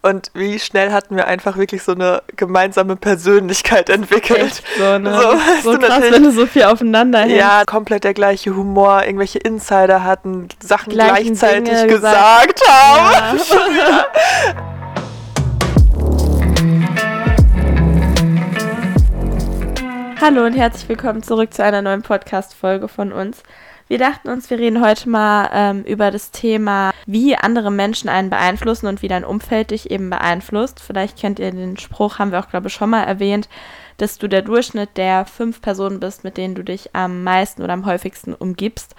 Und wie schnell hatten wir einfach wirklich so eine gemeinsame Persönlichkeit entwickelt. Echt so, ne? so, so krass, wenn du so viel aufeinander hängst. Ja, komplett der gleiche Humor, irgendwelche Insider hatten, Sachen Gleichen gleichzeitig Dinge gesagt, gesagt haben. Ja. Hallo und herzlich willkommen zurück zu einer neuen Podcast-Folge von uns. Wir dachten uns, wir reden heute mal ähm, über das Thema, wie andere Menschen einen beeinflussen und wie dein Umfeld dich eben beeinflusst. Vielleicht kennt ihr den Spruch, haben wir auch, glaube ich, schon mal erwähnt, dass du der Durchschnitt der fünf Personen bist, mit denen du dich am meisten oder am häufigsten umgibst.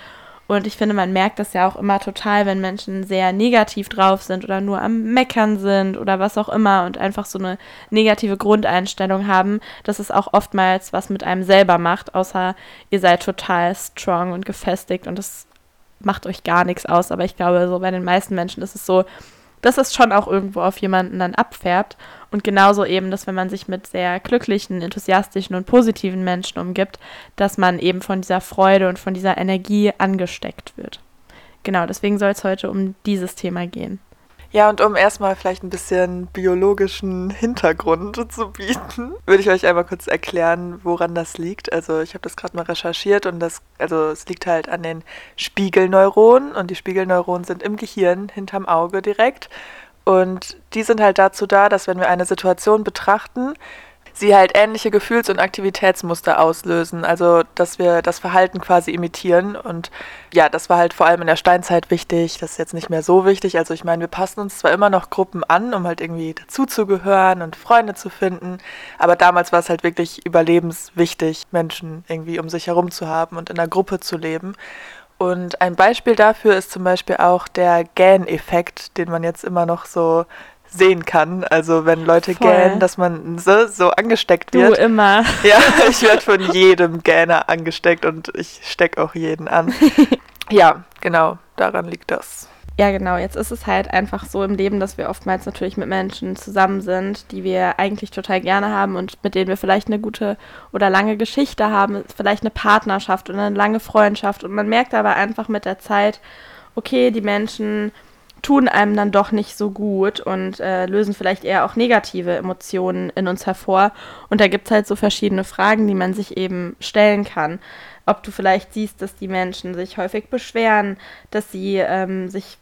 Und ich finde, man merkt das ja auch immer total, wenn Menschen sehr negativ drauf sind oder nur am Meckern sind oder was auch immer und einfach so eine negative Grundeinstellung haben, dass es auch oftmals was mit einem selber macht, außer ihr seid total strong und gefestigt und das macht euch gar nichts aus. Aber ich glaube, so bei den meisten Menschen ist es so, dass es schon auch irgendwo auf jemanden dann abfärbt. Und genauso eben, dass wenn man sich mit sehr glücklichen, enthusiastischen und positiven Menschen umgibt, dass man eben von dieser Freude und von dieser Energie angesteckt wird. Genau, deswegen soll es heute um dieses Thema gehen. Ja, und um erstmal vielleicht ein bisschen biologischen Hintergrund zu bieten, würde ich euch einmal kurz erklären, woran das liegt. Also ich habe das gerade mal recherchiert und das, also es liegt halt an den Spiegelneuronen und die Spiegelneuronen sind im Gehirn hinterm Auge direkt. Und die sind halt dazu da, dass wenn wir eine Situation betrachten, sie halt ähnliche Gefühls- und Aktivitätsmuster auslösen. Also, dass wir das Verhalten quasi imitieren. Und ja, das war halt vor allem in der Steinzeit wichtig. Das ist jetzt nicht mehr so wichtig. Also, ich meine, wir passen uns zwar immer noch Gruppen an, um halt irgendwie dazuzugehören und Freunde zu finden. Aber damals war es halt wirklich überlebenswichtig, Menschen irgendwie um sich herum zu haben und in einer Gruppe zu leben. Und ein Beispiel dafür ist zum Beispiel auch der Gähn-Effekt, den man jetzt immer noch so sehen kann. Also wenn Leute Voll. gähnen, dass man so, so angesteckt wird. Du immer. Ja, ich werde von jedem Gähner angesteckt und ich stecke auch jeden an. ja, genau, daran liegt das. Ja, genau. Jetzt ist es halt einfach so im Leben, dass wir oftmals natürlich mit Menschen zusammen sind, die wir eigentlich total gerne haben und mit denen wir vielleicht eine gute oder lange Geschichte haben, vielleicht eine Partnerschaft oder eine lange Freundschaft. Und man merkt aber einfach mit der Zeit, okay, die Menschen tun einem dann doch nicht so gut und äh, lösen vielleicht eher auch negative Emotionen in uns hervor. Und da gibt es halt so verschiedene Fragen, die man sich eben stellen kann. Ob du vielleicht siehst, dass die Menschen sich häufig beschweren, dass sie ähm, sich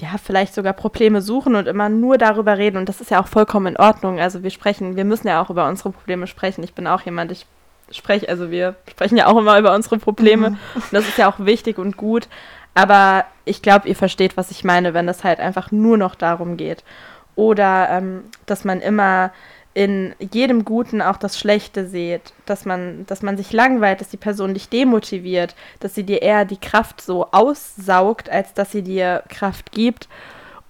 ja, vielleicht sogar Probleme suchen und immer nur darüber reden. Und das ist ja auch vollkommen in Ordnung. Also wir sprechen, wir müssen ja auch über unsere Probleme sprechen. Ich bin auch jemand, ich spreche, also wir sprechen ja auch immer über unsere Probleme. Mhm. Und das ist ja auch wichtig und gut. Aber ich glaube, ihr versteht, was ich meine, wenn es halt einfach nur noch darum geht. Oder ähm, dass man immer in jedem Guten auch das Schlechte seht, dass man, dass man sich langweilt, dass die Person dich demotiviert, dass sie dir eher die Kraft so aussaugt, als dass sie dir Kraft gibt.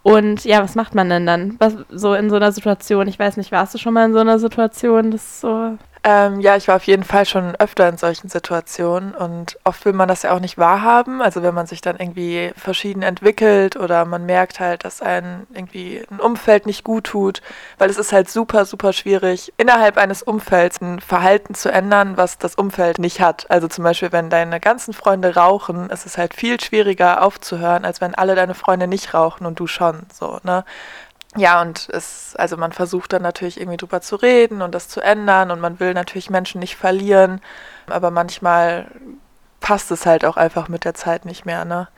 Und ja, was macht man denn dann? Was, so in so einer Situation? Ich weiß nicht, warst du schon mal in so einer Situation? Das so. Ähm, ja, ich war auf jeden Fall schon öfter in solchen Situationen und oft will man das ja auch nicht wahrhaben. Also wenn man sich dann irgendwie verschieden entwickelt oder man merkt halt, dass ein irgendwie ein Umfeld nicht gut tut, weil es ist halt super, super schwierig, innerhalb eines Umfelds ein Verhalten zu ändern, was das Umfeld nicht hat. Also zum Beispiel, wenn deine ganzen Freunde rauchen, ist es halt viel schwieriger aufzuhören, als wenn alle deine Freunde nicht rauchen und du schon. So, ne? Ja, und es, also man versucht dann natürlich irgendwie drüber zu reden und das zu ändern und man will natürlich Menschen nicht verlieren, aber manchmal passt es halt auch einfach mit der Zeit nicht mehr, ne?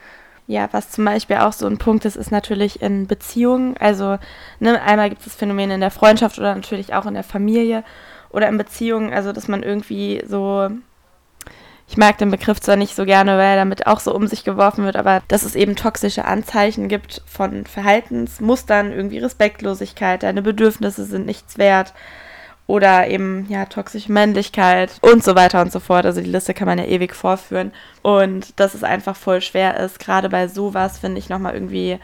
Ja, was zum Beispiel auch so ein Punkt ist, ist natürlich in Beziehungen. Also ne, einmal gibt es das Phänomen in der Freundschaft oder natürlich auch in der Familie oder in Beziehungen, also dass man irgendwie so ich mag den Begriff zwar nicht so gerne, weil er damit auch so um sich geworfen wird, aber dass es eben toxische Anzeichen gibt von Verhaltensmustern, irgendwie Respektlosigkeit, deine Bedürfnisse sind nichts wert oder eben ja toxische Männlichkeit und so weiter und so fort. Also die Liste kann man ja ewig vorführen und dass es einfach voll schwer ist. Gerade bei sowas finde ich nochmal irgendwie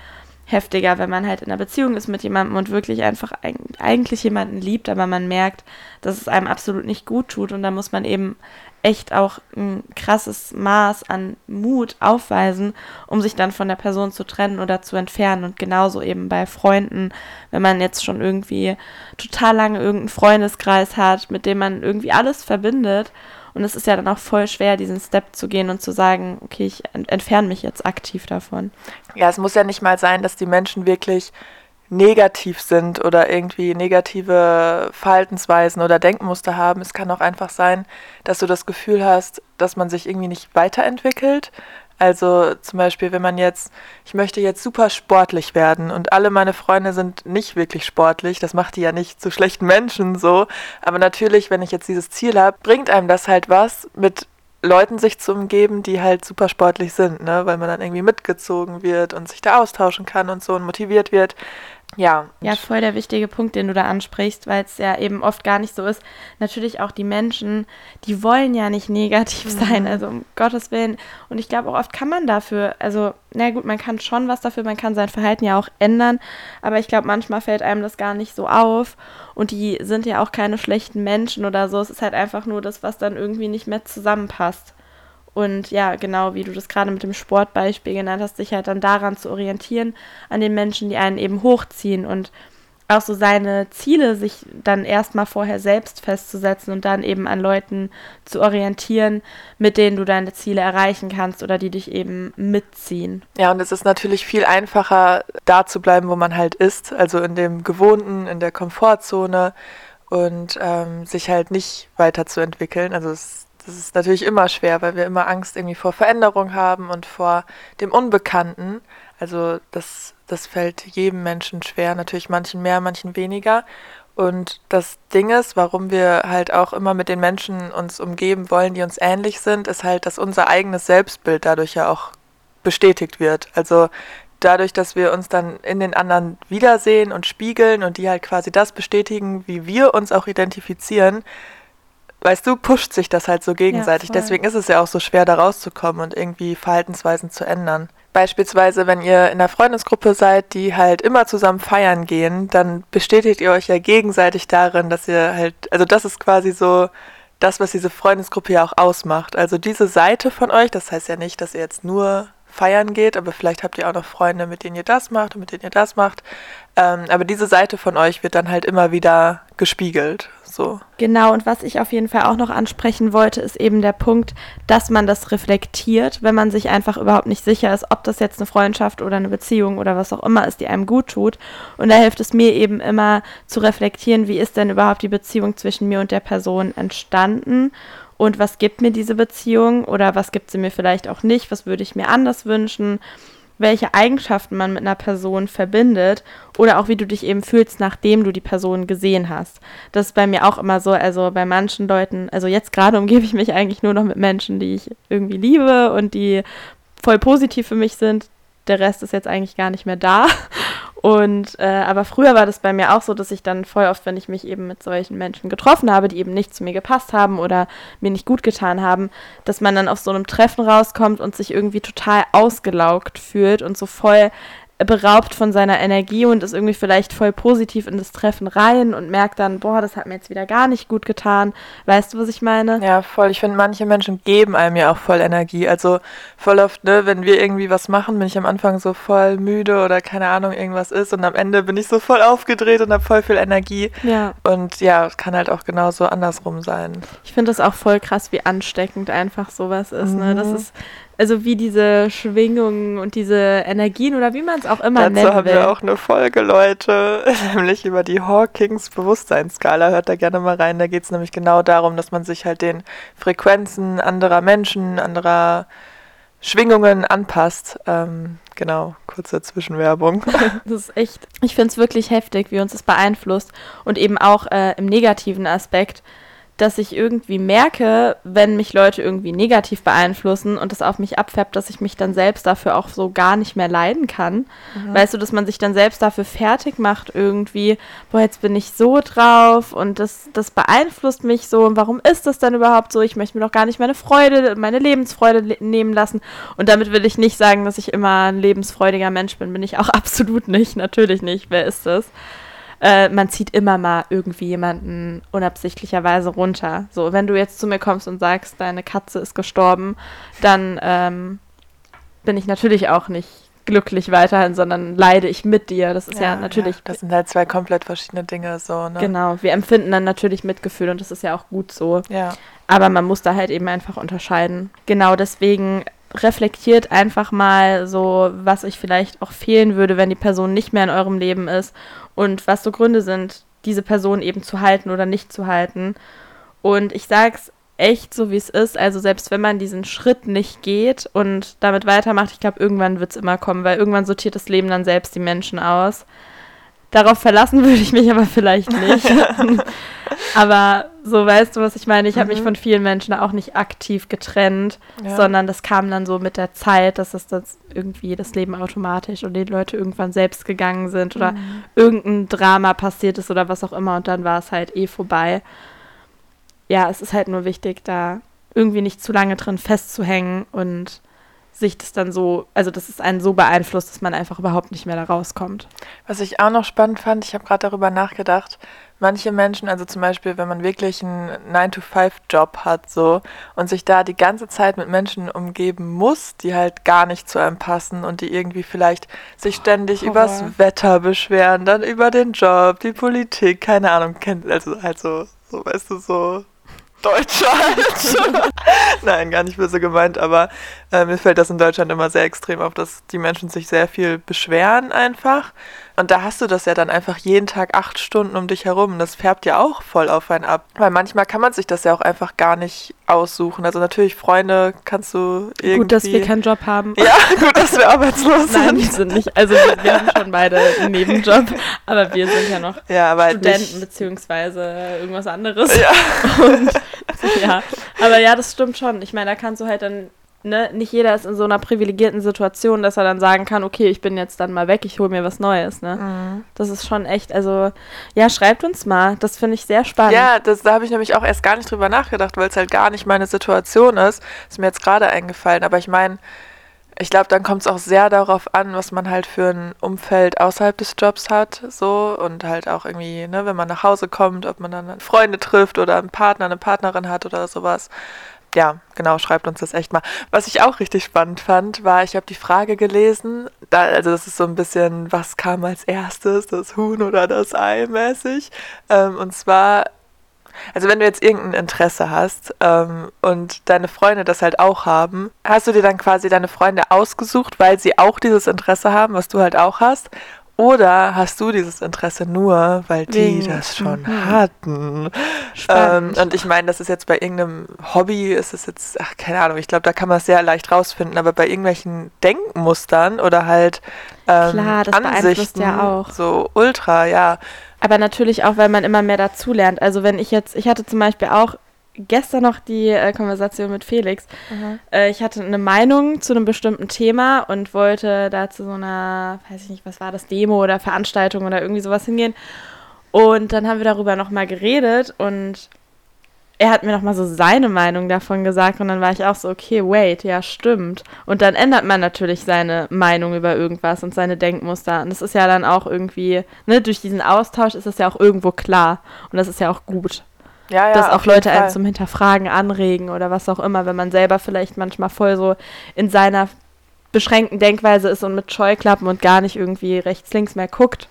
heftiger, wenn man halt in einer Beziehung ist mit jemandem und wirklich einfach eigentlich jemanden liebt, aber man merkt, dass es einem absolut nicht gut tut und da muss man eben echt auch ein krasses Maß an Mut aufweisen, um sich dann von der Person zu trennen oder zu entfernen. Und genauso eben bei Freunden, wenn man jetzt schon irgendwie total lange irgendeinen Freundeskreis hat, mit dem man irgendwie alles verbindet. Und es ist ja dann auch voll schwer, diesen Step zu gehen und zu sagen, okay, ich entferne mich jetzt aktiv davon. Ja, es muss ja nicht mal sein, dass die Menschen wirklich negativ sind oder irgendwie negative Verhaltensweisen oder Denkmuster haben. Es kann auch einfach sein, dass du das Gefühl hast, dass man sich irgendwie nicht weiterentwickelt. Also zum Beispiel, wenn man jetzt, ich möchte jetzt super sportlich werden und alle meine Freunde sind nicht wirklich sportlich, das macht die ja nicht zu schlechten Menschen so. Aber natürlich, wenn ich jetzt dieses Ziel habe, bringt einem das halt was, mit Leuten sich zu umgeben, die halt super sportlich sind, ne? weil man dann irgendwie mitgezogen wird und sich da austauschen kann und so und motiviert wird. Ja. Ja, voll der wichtige Punkt, den du da ansprichst, weil es ja eben oft gar nicht so ist. Natürlich auch die Menschen, die wollen ja nicht negativ mhm. sein, also um Gottes Willen. Und ich glaube auch oft kann man dafür, also, na gut, man kann schon was dafür, man kann sein Verhalten ja auch ändern, aber ich glaube, manchmal fällt einem das gar nicht so auf. Und die sind ja auch keine schlechten Menschen oder so. Es ist halt einfach nur das, was dann irgendwie nicht mehr zusammenpasst. Und ja, genau wie du das gerade mit dem Sportbeispiel genannt hast, sich halt dann daran zu orientieren, an den Menschen, die einen eben hochziehen und auch so seine Ziele sich dann erstmal vorher selbst festzusetzen und dann eben an Leuten zu orientieren, mit denen du deine Ziele erreichen kannst oder die dich eben mitziehen. Ja, und es ist natürlich viel einfacher, da zu bleiben, wo man halt ist, also in dem Gewohnten, in der Komfortzone und ähm, sich halt nicht weiterzuentwickeln. Also es das ist natürlich immer schwer, weil wir immer Angst irgendwie vor Veränderung haben und vor dem Unbekannten. Also das, das fällt jedem Menschen schwer, natürlich manchen mehr, manchen weniger. Und das Ding ist, warum wir halt auch immer mit den Menschen uns umgeben wollen, die uns ähnlich sind, ist halt, dass unser eigenes Selbstbild dadurch ja auch bestätigt wird. Also dadurch, dass wir uns dann in den anderen wiedersehen und spiegeln und die halt quasi das bestätigen, wie wir uns auch identifizieren, weißt du, pusht sich das halt so gegenseitig. Ja, Deswegen ist es ja auch so schwer, da rauszukommen und irgendwie Verhaltensweisen zu ändern. Beispielsweise, wenn ihr in einer Freundesgruppe seid, die halt immer zusammen feiern gehen, dann bestätigt ihr euch ja gegenseitig darin, dass ihr halt, also das ist quasi so das, was diese Freundesgruppe ja auch ausmacht. Also diese Seite von euch, das heißt ja nicht, dass ihr jetzt nur feiern geht, aber vielleicht habt ihr auch noch Freunde, mit denen ihr das macht und mit denen ihr das macht. Ähm, aber diese Seite von euch wird dann halt immer wieder gespiegelt. So. Genau, und was ich auf jeden Fall auch noch ansprechen wollte, ist eben der Punkt, dass man das reflektiert, wenn man sich einfach überhaupt nicht sicher ist, ob das jetzt eine Freundschaft oder eine Beziehung oder was auch immer ist, die einem gut tut. Und da hilft es mir eben immer zu reflektieren, wie ist denn überhaupt die Beziehung zwischen mir und der Person entstanden und was gibt mir diese Beziehung oder was gibt sie mir vielleicht auch nicht, was würde ich mir anders wünschen, welche Eigenschaften man mit einer Person verbindet oder auch wie du dich eben fühlst, nachdem du die Person gesehen hast. Das ist bei mir auch immer so, also bei manchen Leuten, also jetzt gerade umgebe ich mich eigentlich nur noch mit Menschen, die ich irgendwie liebe und die voll positiv für mich sind. Der Rest ist jetzt eigentlich gar nicht mehr da. Und äh, aber früher war das bei mir auch so, dass ich dann voll oft, wenn ich mich eben mit solchen Menschen getroffen habe, die eben nicht zu mir gepasst haben oder mir nicht gut getan haben, dass man dann auf so einem Treffen rauskommt und sich irgendwie total ausgelaugt fühlt und so voll beraubt von seiner Energie und ist irgendwie vielleicht voll positiv in das Treffen rein und merkt dann, boah, das hat mir jetzt wieder gar nicht gut getan. Weißt du, was ich meine? Ja, voll. Ich finde, manche Menschen geben einem ja auch voll Energie. Also voll oft, ne, wenn wir irgendwie was machen, bin ich am Anfang so voll müde oder keine Ahnung, irgendwas ist und am Ende bin ich so voll aufgedreht und habe voll viel Energie. Ja. Und ja, es kann halt auch genauso andersrum sein. Ich finde das auch voll krass, wie ansteckend einfach sowas ist. Mhm. Ne? Das mhm. ist also wie diese Schwingungen und diese Energien oder wie man es auch immer Dazu nennen haben wir auch eine Folge, Leute, nämlich über die Hawkings Bewusstseinsskala. Hört da gerne mal rein. Da geht es nämlich genau darum, dass man sich halt den Frequenzen anderer Menschen, anderer Schwingungen anpasst. Ähm, genau, kurze Zwischenwerbung. das ist echt, ich finde es wirklich heftig, wie uns das beeinflusst und eben auch äh, im negativen Aspekt dass ich irgendwie merke, wenn mich Leute irgendwie negativ beeinflussen und das auf mich abfärbt, dass ich mich dann selbst dafür auch so gar nicht mehr leiden kann. Mhm. Weißt du, dass man sich dann selbst dafür fertig macht irgendwie, boah, jetzt bin ich so drauf und das, das beeinflusst mich so und warum ist das denn überhaupt so? Ich möchte mir doch gar nicht meine Freude, meine Lebensfreude le nehmen lassen. Und damit will ich nicht sagen, dass ich immer ein lebensfreudiger Mensch bin. Bin ich auch absolut nicht, natürlich nicht. Wer ist das? Äh, man zieht immer mal irgendwie jemanden unabsichtlicherweise runter. So, wenn du jetzt zu mir kommst und sagst, deine Katze ist gestorben, dann ähm, bin ich natürlich auch nicht glücklich weiterhin, sondern leide ich mit dir. Das ist ja, ja natürlich. Ja, das sind halt zwei komplett verschiedene Dinge so, ne? Genau, wir empfinden dann natürlich Mitgefühl und das ist ja auch gut so. Ja. Aber man muss da halt eben einfach unterscheiden. Genau deswegen reflektiert einfach mal so, was euch vielleicht auch fehlen würde, wenn die Person nicht mehr in eurem Leben ist und was so Gründe sind, diese Person eben zu halten oder nicht zu halten. Und ich sag's echt so, wie es ist. Also selbst wenn man diesen Schritt nicht geht und damit weitermacht, ich glaube, irgendwann wird es immer kommen, weil irgendwann sortiert das Leben dann selbst die Menschen aus. Darauf verlassen würde ich mich aber vielleicht nicht. aber so weißt du, was ich meine. Ich mhm. habe mich von vielen Menschen auch nicht aktiv getrennt, ja. sondern das kam dann so mit der Zeit, dass es das irgendwie das Leben automatisch und die Leute irgendwann selbst gegangen sind oder mhm. irgendein Drama passiert ist oder was auch immer und dann war es halt eh vorbei. Ja, es ist halt nur wichtig, da irgendwie nicht zu lange drin festzuhängen und sich das dann so, also dass es einen so beeinflusst, dass man einfach überhaupt nicht mehr da rauskommt. Was ich auch noch spannend fand, ich habe gerade darüber nachgedacht, manche Menschen, also zum Beispiel, wenn man wirklich einen 9-to-5-Job hat so und sich da die ganze Zeit mit Menschen umgeben muss, die halt gar nicht zu einem passen und die irgendwie vielleicht sich ständig oh, übers Wetter beschweren, dann über den Job, die Politik, keine Ahnung, kennt, also halt so, so weißt du, so Deutschland. Nein, gar nicht böse gemeint, aber äh, mir fällt das in Deutschland immer sehr extrem auf, dass die Menschen sich sehr viel beschweren einfach. Und da hast du das ja dann einfach jeden Tag acht Stunden um dich herum. Das färbt ja auch voll auf einen ab. Weil manchmal kann man sich das ja auch einfach gar nicht aussuchen. Also natürlich Freunde kannst du irgendwie... Gut, dass wir keinen Job haben. Ja, gut, dass wir arbeitslos sind. Nein, wir sind nicht. Also wir, wir, haben schon beide einen Nebenjob, aber wir sind ja noch ja, aber Studenten beziehungsweise irgendwas anderes. Ja. Und, ja, aber ja, das stimmt schon. Ich meine, da kannst du halt dann ne, nicht jeder ist in so einer privilegierten Situation, dass er dann sagen kann, okay, ich bin jetzt dann mal weg, ich hole mir was Neues, ne? Mhm. Das ist schon echt, also ja, schreibt uns mal, das finde ich sehr spannend. Ja, das, da habe ich nämlich auch erst gar nicht drüber nachgedacht, weil es halt gar nicht meine Situation ist. Ist mir jetzt gerade eingefallen, aber ich meine, ich glaube, dann kommt es auch sehr darauf an, was man halt für ein Umfeld außerhalb des Jobs hat, so und halt auch irgendwie, ne, wenn man nach Hause kommt, ob man dann Freunde trifft oder einen Partner, eine Partnerin hat oder sowas ja, genau, schreibt uns das echt mal. Was ich auch richtig spannend fand, war, ich habe die Frage gelesen, da, also das ist so ein bisschen, was kam als erstes, das Huhn oder das Ei mäßig. Ähm, und zwar, also wenn du jetzt irgendein Interesse hast ähm, und deine Freunde das halt auch haben, hast du dir dann quasi deine Freunde ausgesucht, weil sie auch dieses Interesse haben, was du halt auch hast? Oder hast du dieses Interesse nur, weil die Wegen. das schon mhm. hatten? Ähm, und ich meine, das ist jetzt bei irgendeinem Hobby, ist es jetzt, ach, keine Ahnung, ich glaube, da kann man es sehr leicht rausfinden, aber bei irgendwelchen Denkmustern oder halt ähm, Klar, das Ansichten, ja auch. so ultra, ja. Aber natürlich auch, weil man immer mehr dazulernt. Also wenn ich jetzt, ich hatte zum Beispiel auch gestern noch die äh, Konversation mit Felix. Äh, ich hatte eine Meinung zu einem bestimmten Thema und wollte da zu so einer, weiß ich nicht, was war das, Demo oder Veranstaltung oder irgendwie sowas hingehen. Und dann haben wir darüber nochmal geredet und er hat mir nochmal so seine Meinung davon gesagt und dann war ich auch so, okay, wait, ja, stimmt. Und dann ändert man natürlich seine Meinung über irgendwas und seine Denkmuster. Und das ist ja dann auch irgendwie, ne, durch diesen Austausch ist es ja auch irgendwo klar. Und das ist ja auch gut ja, ja, dass auch Leute einen zum Hinterfragen anregen oder was auch immer, wenn man selber vielleicht manchmal voll so in seiner beschränkten Denkweise ist und mit Scheuklappen und gar nicht irgendwie rechts, links mehr guckt.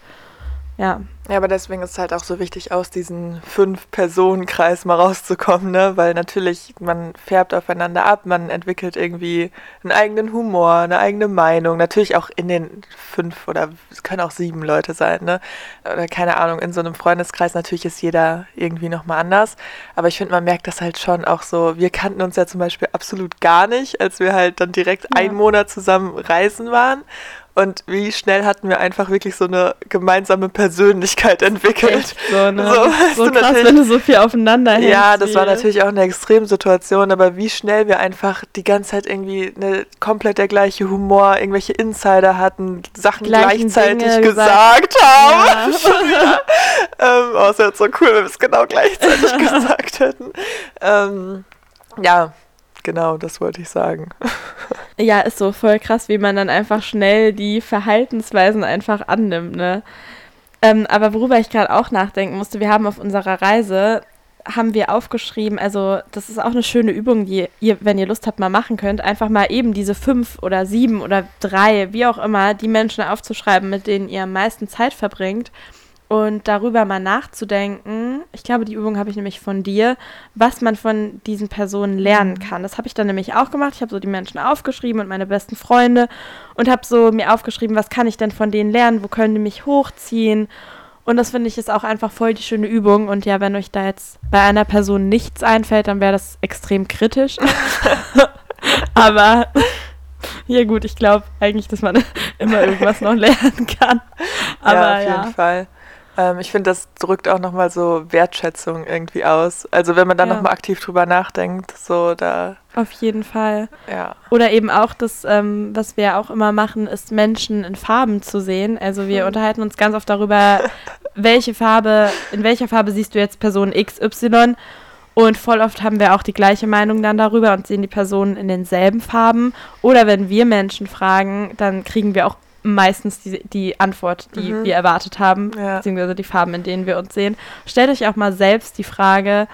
Ja. Ja, aber deswegen ist es halt auch so wichtig, aus diesem Fünf-Personen-Kreis mal rauszukommen, ne? Weil natürlich, man färbt aufeinander ab, man entwickelt irgendwie einen eigenen Humor, eine eigene Meinung. Natürlich auch in den fünf oder es können auch sieben Leute sein, ne? Oder keine Ahnung, in so einem Freundeskreis natürlich ist jeder irgendwie nochmal anders. Aber ich finde, man merkt das halt schon auch so. Wir kannten uns ja zum Beispiel absolut gar nicht, als wir halt dann direkt ja. einen Monat zusammen reisen waren. Und wie schnell hatten wir einfach wirklich so eine gemeinsame Persönlichkeit entwickelt. Echt so, ne? so, so krass, wenn du so viel aufeinander hältst. Ja, das war natürlich auch eine Extremsituation, aber wie schnell wir einfach die ganze Zeit irgendwie eine, komplett der gleiche Humor, irgendwelche Insider hatten, Sachen Gleichen gleichzeitig Dinge gesagt, gesagt haben. Ja. ähm, oh, es wäre so cool, wenn wir es genau gleichzeitig gesagt hätten. Ähm, ja, Genau, das wollte ich sagen. Ja, ist so voll krass, wie man dann einfach schnell die Verhaltensweisen einfach annimmt, ne? Ähm, aber worüber ich gerade auch nachdenken musste, wir haben auf unserer Reise, haben wir aufgeschrieben, also das ist auch eine schöne Übung, die ihr, wenn ihr Lust habt, mal machen könnt, einfach mal eben diese fünf oder sieben oder drei, wie auch immer, die Menschen aufzuschreiben, mit denen ihr am meisten Zeit verbringt und darüber mal nachzudenken, ich glaube, die Übung habe ich nämlich von dir, was man von diesen Personen lernen Mhm. kann. Das habe ich dann nämlich auch gemacht. Ich habe so die Menschen aufgeschrieben und meine besten Freunde und habe so mir aufgeschrieben, was kann ich denn von denen lernen, wo können die mich hochziehen. Und das finde ich ist auch einfach voll die schöne Übung. Und ja, wenn euch da jetzt bei einer Person nichts einfällt, dann wäre das extrem kritisch. Aber ja gut, ich glaube eigentlich, dass man immer irgendwas noch lernen kann. Aber ja, auf ja, jeden Fall. Ähm, ich finde, das drückt auch nochmal so Wertschätzung irgendwie aus. Also wenn man dann Ja. nochmal aktiv drüber nachdenkt, so da, auf jeden Fall. ja. Oder eben auch das, ähm, was wir auch immer machen, ist Menschen in Farben zu sehen. Also wir Mhm. unterhalten uns ganz oft darüber, welche Farbe, in welcher Farbe siehst du jetzt Person XY? Und voll oft haben wir auch die gleiche Meinung dann darüber und sehen die Personen in denselben Farben. Oder wenn wir Menschen fragen, dann kriegen wir auch meistens die, die Antwort, die Mhm. wir erwartet haben, Ja. beziehungsweise die Farben, in denen wir uns sehen. Stellt euch auch mal selbst die Frage,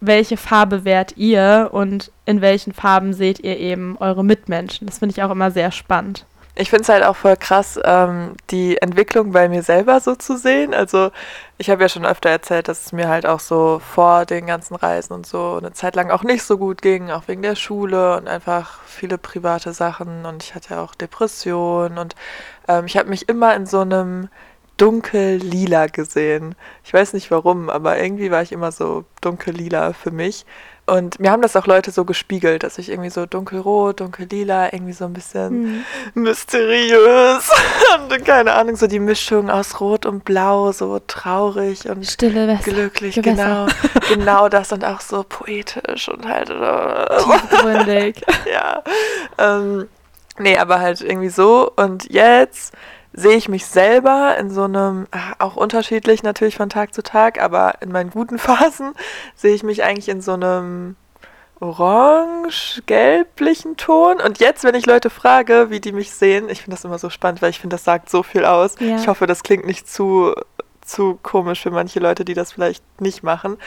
welche Farbe wärt ihr und in welchen Farben seht ihr eben eure Mitmenschen? Das finde ich auch immer sehr spannend. Ich finde es halt auch voll krass, ähm, die Entwicklung bei mir selber so zu sehen. Also ich habe ja schon öfter erzählt, dass es mir halt auch so vor den ganzen Reisen und so eine Zeit lang auch nicht so gut ging, auch wegen der Schule und einfach viele private Sachen. Und ich hatte ja auch Depressionen und ähm, ich habe mich immer in so einem dunkel-lila gesehen. Ich weiß nicht warum, aber irgendwie war ich immer so dunkel-lila für mich. Und mir haben das auch Leute so gespiegelt, dass ich irgendwie so dunkelrot, dunkellila, irgendwie so ein bisschen mysteriös und keine Ahnung, so die Mischung aus Rot und Blau, so traurig und Stille Wässer. glücklich, Gewässer. genau, genau das und auch so poetisch und halt, äh, Tiefgründig. ja, ähm, nee, aber halt irgendwie so und jetzt sehe ich mich selber in so einem, ah, auch unterschiedlich natürlich von Tag zu Tag, aber in meinen guten Phasen sehe ich mich eigentlich in so einem orange-gelblichen Ton. Und jetzt, wenn ich Leute frage, wie die mich sehen, ich finde das immer so spannend, weil ich finde, das sagt so viel aus. Ja. Ich hoffe, das klingt nicht zu, zu komisch für manche Leute, die das vielleicht nicht machen.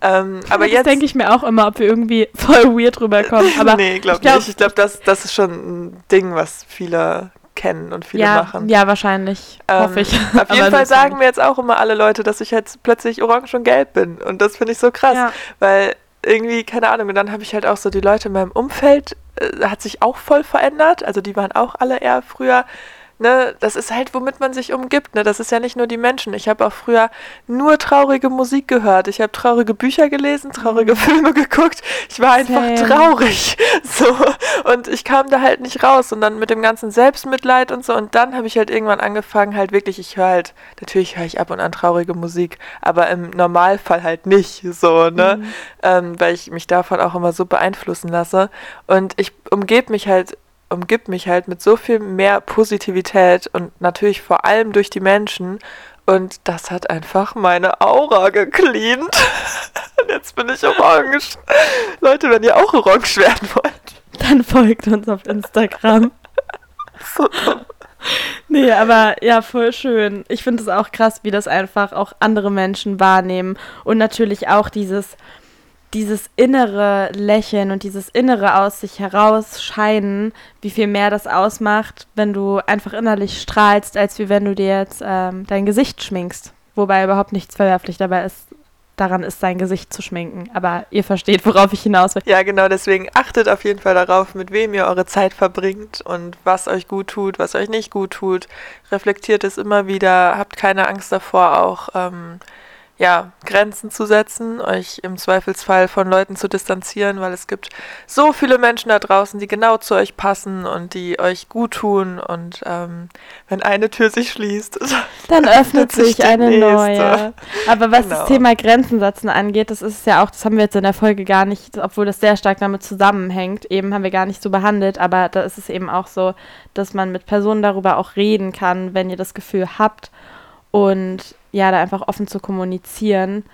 Ähm, aber das jetzt denke ich mir auch immer, ob wir irgendwie voll weird rüberkommen. Aber nee, glaube ich glaub- nicht. Ich glaube, das, das ist schon ein Ding, was viele kennen und viele ja, machen. ja, wahrscheinlich. Ähm, hoffe ich. Auf jeden Fall sagen mir jetzt auch immer alle Leute, dass ich jetzt plötzlich orange und gelb bin. Und das finde ich so krass, Ja. weil irgendwie, keine Ahnung, und dann habe ich halt auch so die Leute in meinem Umfeld, äh, hat sich auch voll verändert. Also die waren auch alle eher früher. Ne, das ist halt, womit man sich umgibt. Ne? Das ist ja nicht nur die Menschen. Ich habe auch früher nur traurige Musik gehört. Ich habe traurige Bücher gelesen, traurige Filme geguckt. Ich war einfach Same. traurig. So. Und ich kam da halt nicht raus. Und dann mit dem ganzen Selbstmitleid und so. Und dann habe ich halt irgendwann angefangen, halt wirklich, ich höre halt, natürlich höre ich ab und an traurige Musik, aber im Normalfall halt nicht so, ne? Mhm. Ähm, weil ich mich davon auch immer so beeinflussen lasse. Und ich umgebe mich halt umgibt mich halt mit so viel mehr Positivität und natürlich vor allem durch die Menschen. Und das hat einfach meine Aura gecleant. Und jetzt bin ich orange. Leute, wenn ihr auch orange werden wollt. Dann folgt uns auf Instagram. So dumm. Nee, aber ja, voll schön. Ich finde es auch krass, wie das einfach auch andere Menschen wahrnehmen. Und natürlich auch dieses, dieses innere Lächeln und dieses innere aus sich herausscheinen, wie viel mehr das ausmacht, wenn du einfach innerlich strahlst, als wie wenn du dir jetzt ähm, dein Gesicht schminkst. Wobei überhaupt nichts verwerflich dabei ist, daran ist, sein Gesicht zu schminken. Aber ihr versteht, worauf ich hinaus will. Ja, genau, deswegen achtet auf jeden Fall darauf, mit wem ihr eure Zeit verbringt und was euch gut tut, was euch nicht gut tut. Reflektiert es immer wieder, habt keine Angst davor, auch ähm, ja, Grenzen zu setzen, euch im Zweifelsfall von Leuten zu distanzieren, weil es gibt so viele Menschen da draußen, die genau zu euch passen und die euch gut tun. Und ähm, wenn eine Tür sich schließt, Dann öffnet sich eine nächste. neue. Aber was Genau. das Thema Grenzen setzen angeht, das ist ja auch, das haben wir jetzt in der Folge gar nicht, obwohl das sehr stark damit zusammenhängt, eben haben wir gar nicht so behandelt, aber da ist es eben auch so, dass man mit Personen darüber auch reden kann, wenn ihr das Gefühl habt und ja, da einfach offen zu kommunizieren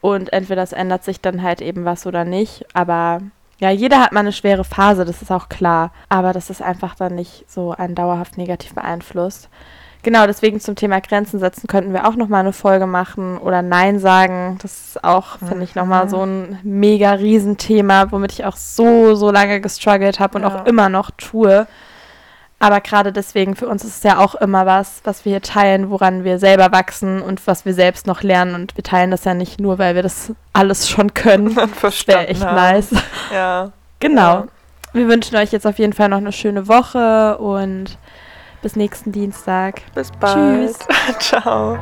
und entweder es ändert sich dann halt eben was oder nicht, aber ja, jeder hat mal eine schwere Phase, das ist auch klar, aber das ist einfach dann nicht so einen dauerhaft negativ beeinflusst. Genau, deswegen zum Thema Grenzen setzen könnten wir auch nochmal eine Folge machen oder Nein sagen. Das ist auch, finde ich, nochmal so ein mega Riesenthema, womit ich auch so, so lange gestruggelt habe und Ja. auch immer noch tue. Aber gerade deswegen, für uns ist es ja auch immer was, was wir hier teilen, woran wir selber wachsen und was wir selbst noch lernen. Und wir teilen das ja nicht nur, weil wir das alles schon können. Das wäre echt nice. Ja. Genau. Ja. Wir wünschen euch jetzt auf jeden Fall noch eine schöne Woche und bis nächsten Dienstag. Bis bald. Tschüss. Ciao.